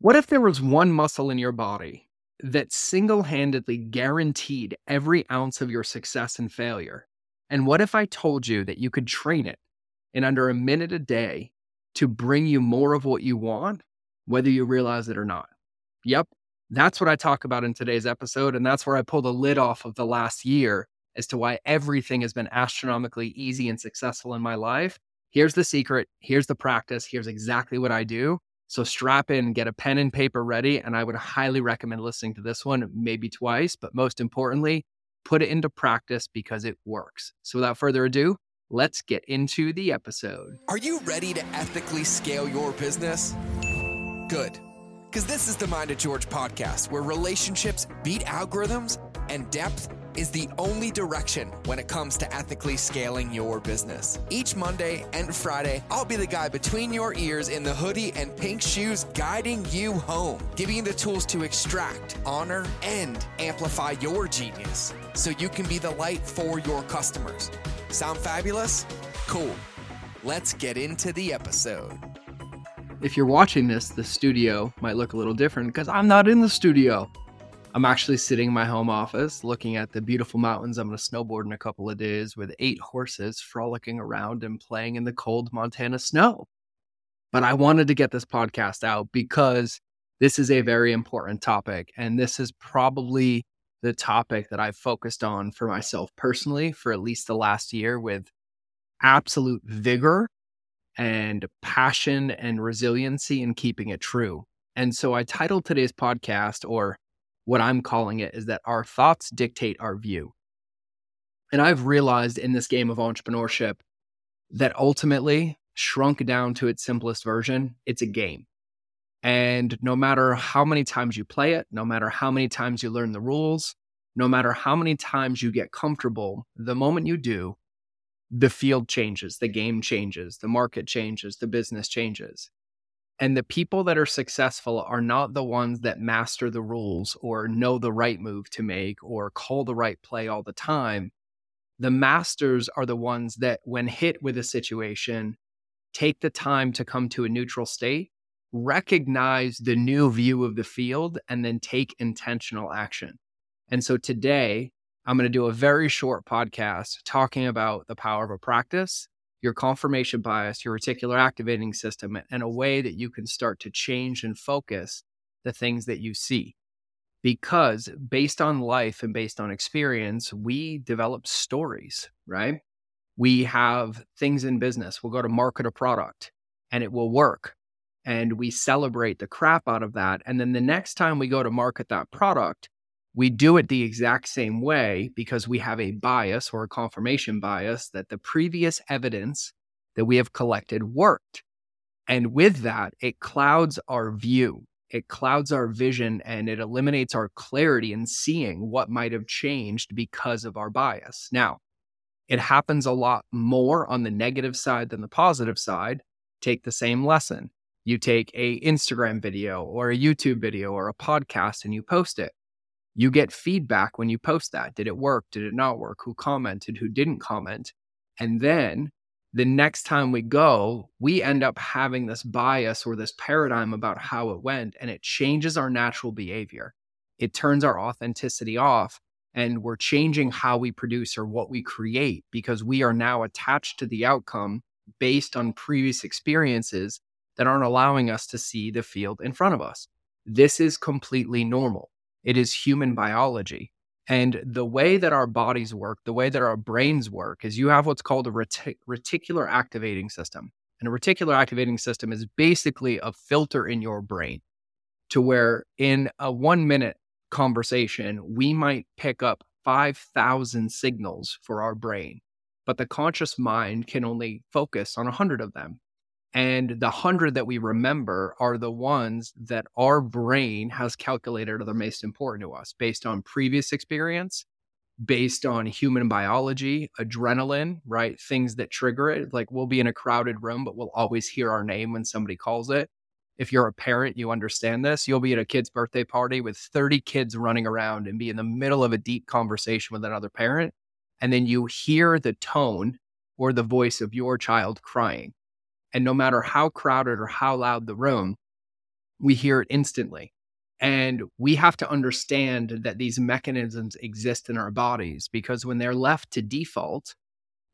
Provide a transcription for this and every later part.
What if there was one muscle in your body that single handedly guaranteed every ounce of your success and failure? And what if I told you that you could train it in under a minute a day to bring you more of what you want, whether you realize it or not? Yep, that's what I talk about in today's episode. And that's where I pull the lid off of the last year as to why everything has been astronomically easy and successful in my life. Here's the secret. Here's the practice. Here's exactly what I do. So strap in, get a pen and paper ready. And I would highly recommend listening to this one, maybe twice, but most importantly, put it into practice because it works. So without further ado, let's get into the episode. Are you ready to ethically scale your business? Good. Because this is the Mind of George podcast, where relationships beat algorithms and depth is the only direction when it comes to ethically scaling your business. Each Monday and Friday, I'll be the guy between your ears in the hoodie and pink shoes guiding you home, giving you the tools to extract, honor, and amplify your genius so you can be the light for your customers. Sound fabulous? Cool. Let's get into the episode. If you're watching this, the studio might look a little different because I'm not in the studio. I'm actually sitting in my home office looking at the beautiful mountains. I'm going to snowboard in a couple of days with eight horses frolicking around and playing in the cold Montana snow. But I wanted to get this podcast out because this is a very important topic. And this is probably the topic that I've focused on for myself personally for at least the last year with absolute vigor and passion and resiliency in keeping it true. And so I titled today's podcast, or what I'm calling it is that our thoughts dictate our view. And I've realized in this game of entrepreneurship that ultimately, shrunk down to its simplest version, it's a game. And no matter how many times you play it, no matter how many times you learn the rules, no matter how many times you get comfortable, the moment you do, the field changes, the game changes, the market changes, the business changes. And the people that are successful are not the ones that master the rules or know the right move to make or call the right play all the time. The masters are the ones that, when hit with a situation, take the time to come to a neutral state, recognize the new view of the field, and then take intentional action. And so today, I'm going to do a very short podcast talking about the power of a practice your confirmation bias, your reticular activating system, and a way that you can start to change and focus the things that you see. Because based on life and based on experience, we develop stories, right? We have things in business. We'll go to market a product and it will work. And we celebrate the crap out of that. And then the next time we go to market that product, we do it the exact same way because we have a bias or a confirmation bias that the previous evidence that we have collected worked. And with that, it clouds our view, it clouds our vision, and it eliminates our clarity in seeing what might have changed because of our bias. Now, it happens a lot more on the negative side than the positive side. Take the same lesson. You take a Instagram video or a YouTube video or a podcast and you post it you get feedback when you post that. Did it work? Did it not work? Who commented? Who didn't comment? And then the next time we go, we end up having this bias or this paradigm about how it went, and it changes our natural behavior. It turns our authenticity off, and we're changing how we produce or what we create because we are now attached to the outcome based on previous experiences that aren't allowing us to see the field in front of us. This is completely normal. It is human biology. And the way that our bodies work, the way that our brains work, is you have what's called a reticular activating system. And a reticular activating system is basically a filter in your brain to where in a one minute conversation, we might pick up 5,000 signals for our brain, but the conscious mind can only focus on 100 of them. And the hundred that we remember are the ones that our brain has calculated are the most important to us based on previous experience, based on human biology, adrenaline, right? Things that trigger it. Like we'll be in a crowded room, but we'll always hear our name when somebody calls it. If you're a parent, you understand this. You'll be at a kid's birthday party with 30 kids running around and be in the middle of a deep conversation with another parent. And then you hear the tone or the voice of your child crying and no matter how crowded or how loud the room, we hear it instantly. And we have to understand that these mechanisms exist in our bodies because when they're left to default,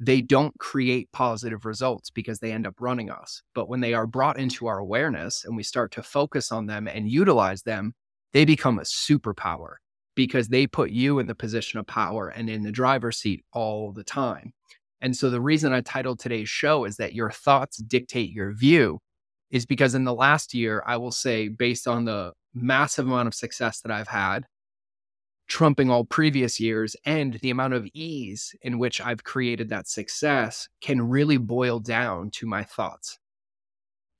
they don't create positive results because they end up running us. But when they are brought into our awareness and we start to focus on them and utilize them, they become a superpower because they put you in the position of power and in the driver's seat all the time. And so the reason I titled today's show is that your thoughts dictate your view is because in the last year, I will say, based on the massive amount of success that I've had, trumping all previous years and the amount of ease in which I've created that success can really boil down to my thoughts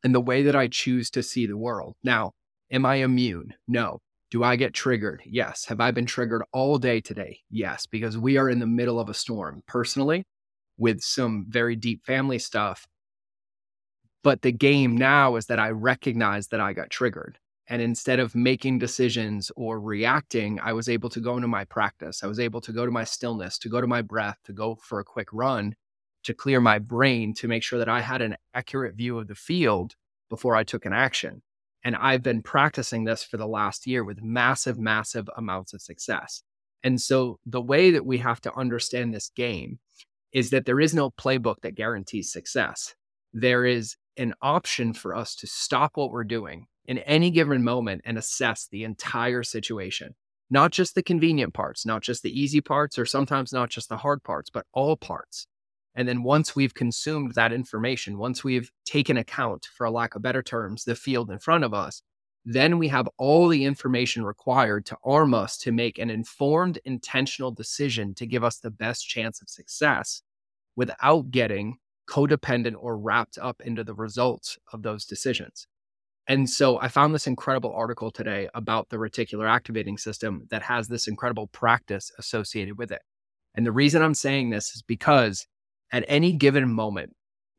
and the way that I choose to see the world. Now, am I immune? No. Do I get triggered? Yes. Have I been triggered all day today? Yes, because we are in the middle of a storm personally with some very deep family stuff. But the game now is that I recognize that I got triggered. And instead of making decisions or reacting, I was able to go into my practice. I was able to go to my stillness, to go to my breath, to go for a quick run, to clear my brain, to make sure that I had an accurate view of the field before I took an action. And I've been practicing this for the last year with massive, massive amounts of success. And so the way that we have to understand this game is that there is no playbook that guarantees success. There is an option for us to stop what we're doing in any given moment and assess the entire situation, not just the convenient parts, not just the easy parts, or sometimes not just the hard parts, but all parts. And then once we've consumed that information, once we've taken account, for a lack of better terms, the field in front of us, then we have all the information required to arm us to make an informed, intentional decision to give us the best chance of success without getting codependent or wrapped up into the results of those decisions. And so I found this incredible article today about the reticular activating system that has this incredible practice associated with it. And the reason I'm saying this is because at any given moment,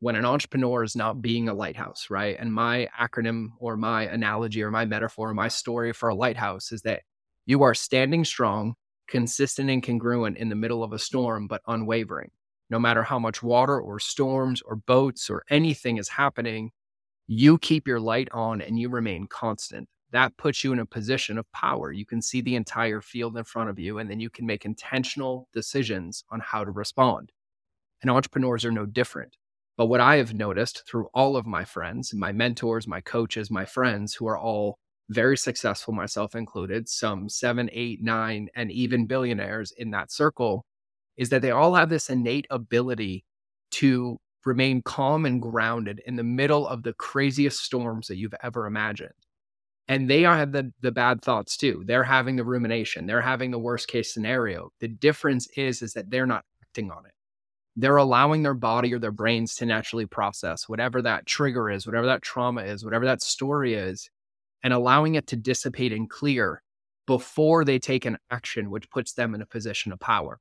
when an entrepreneur is not being a lighthouse, right? And my acronym or my analogy or my metaphor or my story for a lighthouse is that you are standing strong, consistent and congruent in the middle of a storm, but unwavering. No matter how much water or storms or boats or anything is happening, you keep your light on and you remain constant. That puts you in a position of power. You can see the entire field in front of you, and then you can make intentional decisions on how to respond. And entrepreneurs are no different. But what I have noticed through all of my friends, my mentors, my coaches, my friends who are all very successful, myself included, some seven, eight, nine, and even billionaires in that circle, is that they all have this innate ability to remain calm and grounded in the middle of the craziest storms that you've ever imagined. And they have the, the bad thoughts too. They're having the rumination. They're having the worst case scenario. The difference is, is that they're not acting on it. They're allowing their body or their brains to naturally process whatever that trigger is, whatever that trauma is, whatever that story is, and allowing it to dissipate and clear before they take an action, which puts them in a position of power.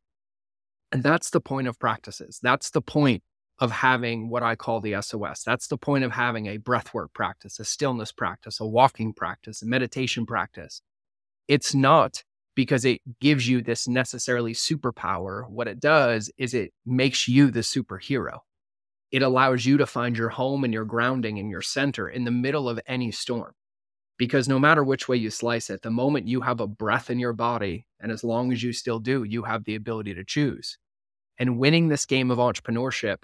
And that's the point of practices. That's the point of having what I call the SOS. That's the point of having a breathwork practice, a stillness practice, a walking practice, a meditation practice. It's not because it gives you this necessarily superpower. What it does is it makes you the superhero. It allows you to find your home and your grounding and your center in the middle of any storm. Because no matter which way you slice it, the moment you have a breath in your body, and as long as you still do, you have the ability to choose. And winning this game of entrepreneurship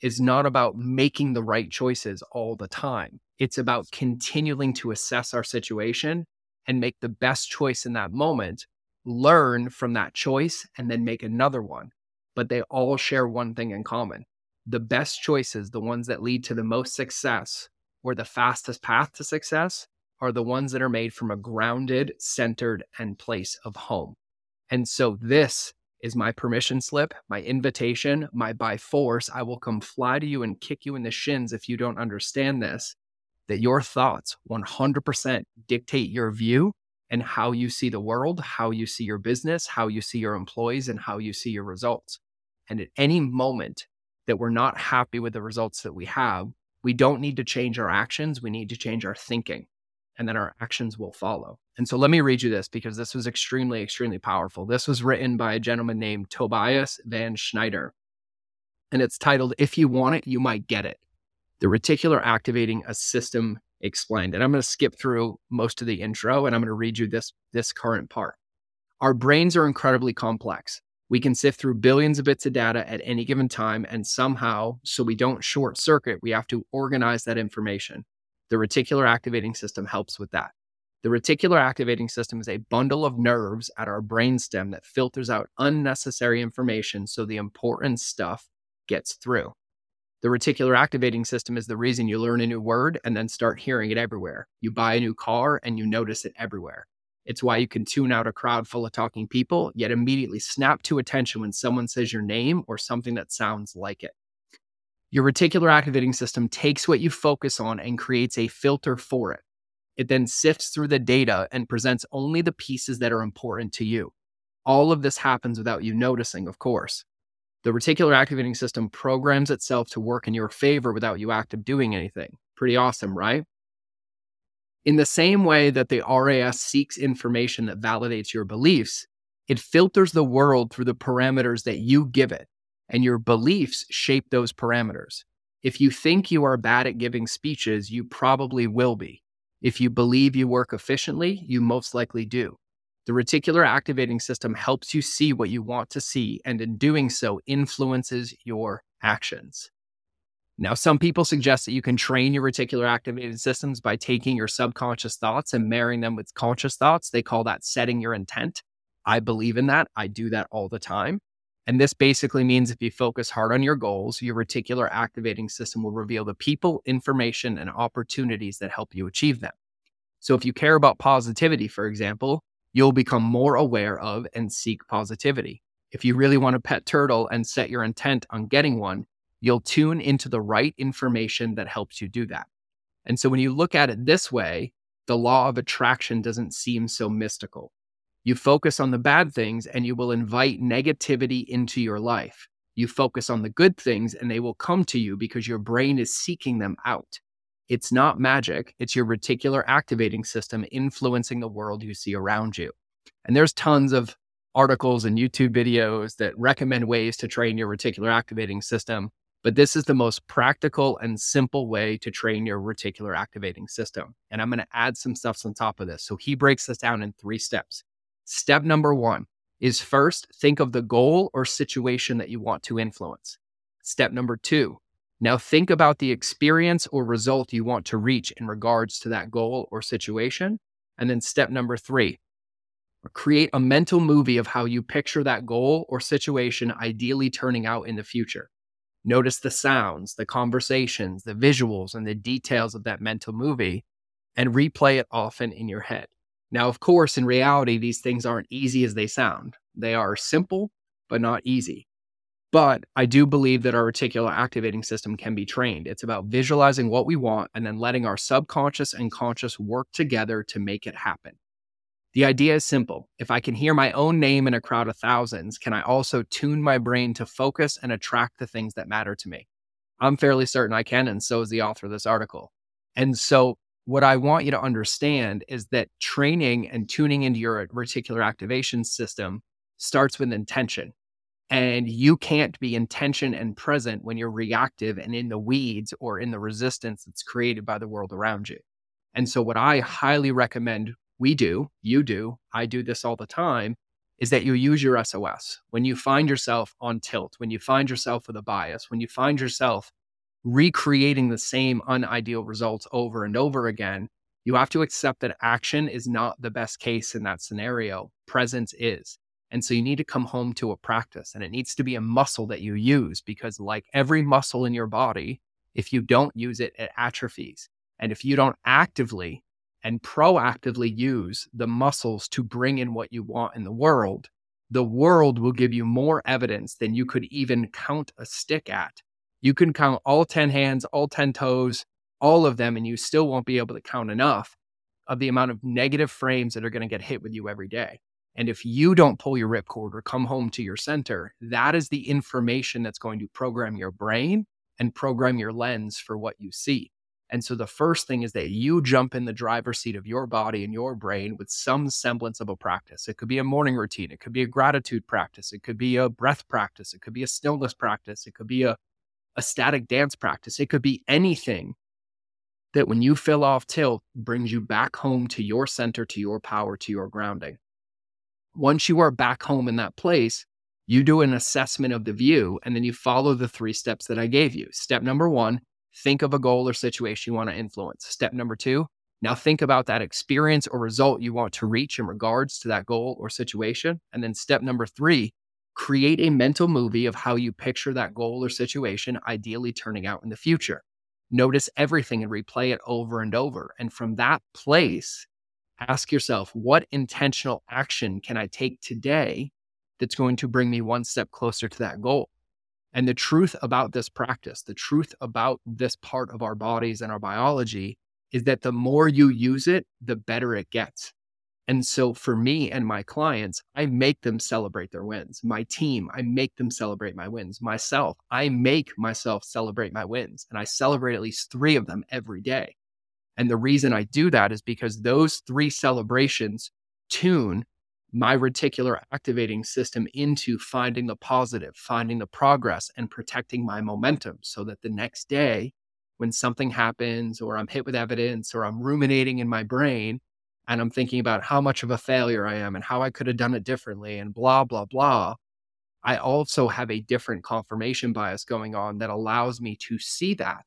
is not about making the right choices all the time. It's about continuing to assess our situation and make the best choice in that moment, learn from that choice, and then make another one. But they all share one thing in common. The best choices, the ones that lead to the most success or the fastest path to success, are the ones that are made from a grounded, centered, and place of home. And so this is my permission slip, my invitation, my by force. I will come fly to you and kick you in the shins if you don't understand this. That your thoughts 100% dictate your view and how you see the world, how you see your business, how you see your employees, and how you see your results. And at any moment that we're not happy with the results that we have, we don't need to change our actions. We need to change our thinking and then our actions will follow. And so let me read you this because this was extremely, extremely powerful. This was written by a gentleman named Tobias Van Schneider. And it's titled, If You Want It, You Might Get It. The reticular activating a system explained. And I'm going to skip through most of the intro and I'm going to read you this this current part. Our brains are incredibly complex. We can sift through billions of bits of data at any given time, and somehow, so we don't short circuit, we have to organize that information. The reticular activating system helps with that. The reticular activating system is a bundle of nerves at our brainstem that filters out unnecessary information so the important stuff gets through. The reticular activating system is the reason you learn a new word and then start hearing it everywhere. You buy a new car and you notice it everywhere. It's why you can tune out a crowd full of talking people, yet immediately snap to attention when someone says your name or something that sounds like it. Your reticular activating system takes what you focus on and creates a filter for it. It then sifts through the data and presents only the pieces that are important to you. All of this happens without you noticing, of course. The reticular activating system programs itself to work in your favor without you active doing anything. Pretty awesome, right? In the same way that the RAS seeks information that validates your beliefs, it filters the world through the parameters that you give it, and your beliefs shape those parameters. If you think you are bad at giving speeches, you probably will be. If you believe you work efficiently, you most likely do. The reticular activating system helps you see what you want to see, and in doing so, influences your actions. Now, some people suggest that you can train your reticular activating systems by taking your subconscious thoughts and marrying them with conscious thoughts. They call that setting your intent. I believe in that. I do that all the time. And this basically means if you focus hard on your goals, your reticular activating system will reveal the people, information, and opportunities that help you achieve them. So if you care about positivity, for example, you'll become more aware of and seek positivity. If you really want a pet turtle and set your intent on getting one, you'll tune into the right information that helps you do that. And so when you look at it this way, the law of attraction doesn't seem so mystical. You focus on the bad things and you will invite negativity into your life. You focus on the good things and they will come to you because your brain is seeking them out. It's not magic, it's your reticular activating system influencing the world you see around you. And there's tons of articles and YouTube videos that recommend ways to train your reticular activating system, but this is the most practical and simple way to train your reticular activating system. And I'm going to add some stuff on top of this. So he breaks this down in three steps. Step number one is first think of the goal or situation that you want to influence. Step number two, now think about the experience or result you want to reach in regards to that goal or situation. And then step number three, create a mental movie of how you picture that goal or situation ideally turning out in the future. Notice the sounds, the conversations, the visuals, and the details of that mental movie and replay it often in your head. Now, of course, in reality, these things aren't easy as they sound. They are simple, but not easy. But I do believe that our reticular activating system can be trained. It's about visualizing what we want and then letting our subconscious and conscious work together to make it happen. The idea is simple. If I can hear my own name in a crowd of thousands, can I also tune my brain to focus and attract the things that matter to me? I'm fairly certain I can, and so is the author of this article. And so what I want you to understand is that training and tuning into your reticular activation system starts with intention. And you can't be intention and present when you're reactive and in the weeds or in the resistance that's created by the world around you. And so, what I highly recommend we do, you do, I do this all the time, is that you use your SOS. When you find yourself on tilt, when you find yourself with a bias, when you find yourself recreating the same unideal results over and over again, you have to accept that action is not the best case in that scenario. Presence is. And so you need to come home to a practice and it needs to be a muscle that you use because, like every muscle in your body, if you don't use it, it atrophies. And if you don't actively and proactively use the muscles to bring in what you want in the world, the world will give you more evidence than you could even count a stick at you can count all 10 hands, all 10 toes, all of them, and you still won't be able to count enough of the amount of negative frames that are going to get hit with you every day. And if you don't pull your ripcord or come home to your center, that is the information that's going to program your brain and program your lens for what you see. And so the first thing is that you jump in the driver's seat of your body and your brain with some semblance of a practice. It could be a morning routine, it could be a gratitude practice, it could be a breath practice, it could be a stillness practice, it could be a ecstatic dance practice. It could be anything that when you fill off tilt brings you back home to your center, to your power, to your grounding. Once you are back home in that place, you do an assessment of the view and then you follow the three steps that I gave you. Step number one, think of a goal or situation you want to influence. Step number two, now think about that experience or result you want to reach in regards to that goal or situation. And then step number three, create a mental movie of how you picture that goal or situation ideally turning out in the future notice everything and replay it over and over. And from that place, ask yourself, what intentional action can I take today that's going to bring me one step closer to that goal? And the truth about this practice, the truth about this part of our bodies and our biology is that the more you use it, the better it gets. And so for me and my clients, I make them celebrate their wins. My team, I make them celebrate my wins. Myself, I make myself celebrate my wins. And I celebrate at least three of them every day. And the reason I do that is because those three celebrations tune my reticular activating system into finding the positive, finding the progress, and protecting my momentum so that the next day, when something happens, or I'm hit with evidence, or I'm ruminating in my brain, and I'm thinking about how much of a failure I am and how I could have done it differently and blah, blah, blah, I also have a different confirmation bias going on that allows me to see that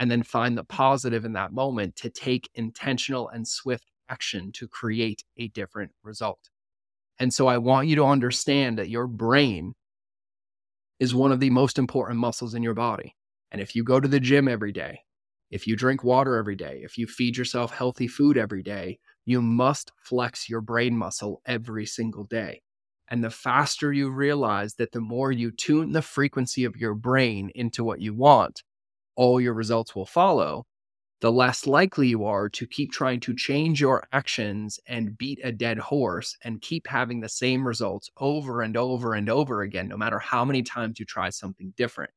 and then find the positive in that moment to take intentional and swift action to create a different result. And so I want you to understand that your brain is one of the most important muscles in your body. And if you go to the gym every day, if you drink water every day, if you feed yourself healthy food every day, you must flex your brain muscle every single day. And the faster you realize that the more you tune the frequency of your brain into what you want, all your results will follow, the less likely you are to keep trying to change your actions and beat a dead horse and keep having the same results over and over and over again, no matter how many times you try something different.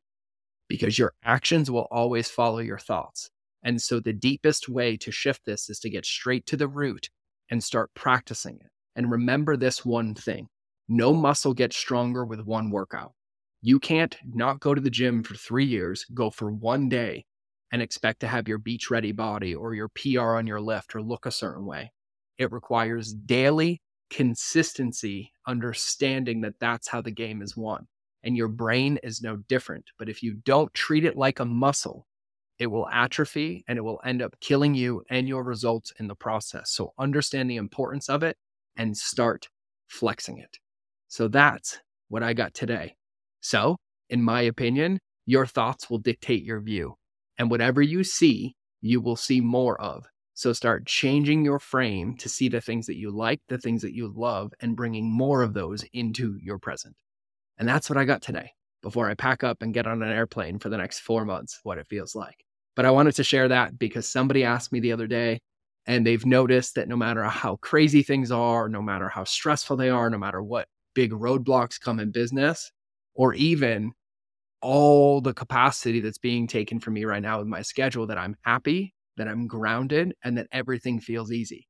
Because your actions will always follow your thoughts. And so the deepest way to shift this is to get straight to the root and start practicing it. And remember this one thing no muscle gets stronger with one workout. You can't not go to the gym for three years, go for one day, and expect to have your beach ready body or your PR on your lift or look a certain way. It requires daily consistency, understanding that that's how the game is won. And your brain is no different. But if you don't treat it like a muscle, it will atrophy and it will end up killing you and your results in the process. So understand the importance of it and start flexing it. So that's what I got today. So, in my opinion, your thoughts will dictate your view. And whatever you see, you will see more of. So start changing your frame to see the things that you like, the things that you love, and bringing more of those into your present. And that's what I got today before I pack up and get on an airplane for the next four months, what it feels like. But I wanted to share that because somebody asked me the other day and they've noticed that no matter how crazy things are, no matter how stressful they are, no matter what big roadblocks come in business, or even all the capacity that's being taken from me right now with my schedule, that I'm happy, that I'm grounded, and that everything feels easy.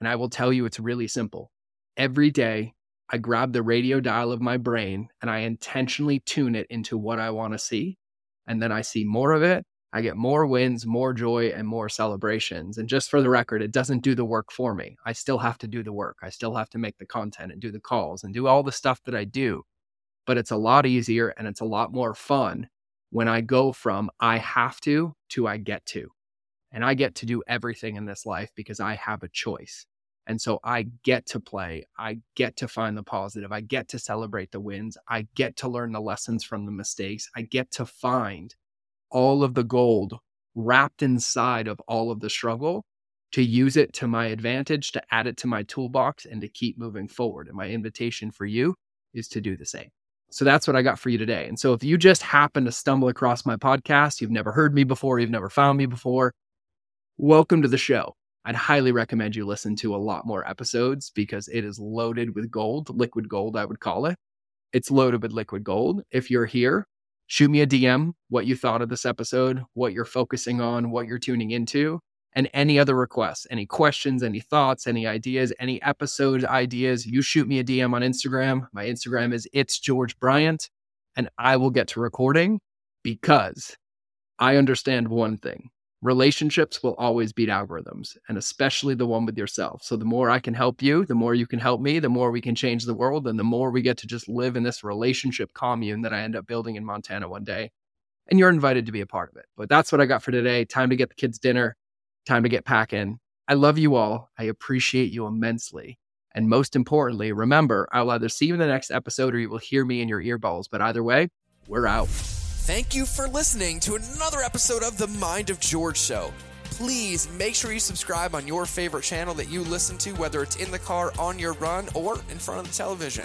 And I will tell you, it's really simple. Every day, I grab the radio dial of my brain and I intentionally tune it into what I want to see. And then I see more of it I get more wins, more joy, and more celebrations. And just for the record, it doesn't do the work for me. I still have to do the work. I still have to make the content and do the calls and do all the stuff that I do. But it's a lot easier and it's a lot more fun when I go from I have to to I get to. And I get to do everything in this life because I have a choice. And so I get to play. I get to find the positive. I get to celebrate the wins. I get to learn the lessons from the mistakes. I get to find all of the gold wrapped inside of all of the struggle to use it to my advantage, to add it to my toolbox, and to keep moving forward. And my invitation for you is to do the same. So that's what I got for you today. And so if you just happen to stumble across my podcast, you've never heard me before, you've never found me before, welcome to the show. I'd highly recommend you listen to a lot more episodes because it is loaded with gold, liquid gold, I would call it. It's loaded with liquid gold. If you're here shoot me a DM what you thought of this episode, what you're focusing on, what you're tuning into, and any other requests, any questions, any thoughts, any ideas, any episode ideas. You shoot me a DM on Instagram. My Instagram is it's George Bryant, and I will get to recording because I understand one thing. relationships will always beat algorithms and especially the one with yourself so the more i can help you the more you can help me the more we can change the world and the more we get to just live in this relationship commune that i end up building in montana one day and you're invited to be a part of it but that's what i got for today time to get the kids dinner time to get packing. I love you all. I appreciate you immensely. And most importantly remember i'll either see you in the next episode or you will hear me in your earballs. But either way we're out. Thank you for listening to another episode of The Mind of George Show. Please make sure you subscribe on your favorite channel that you listen to, whether it's in the car, on your run, or in front of the television.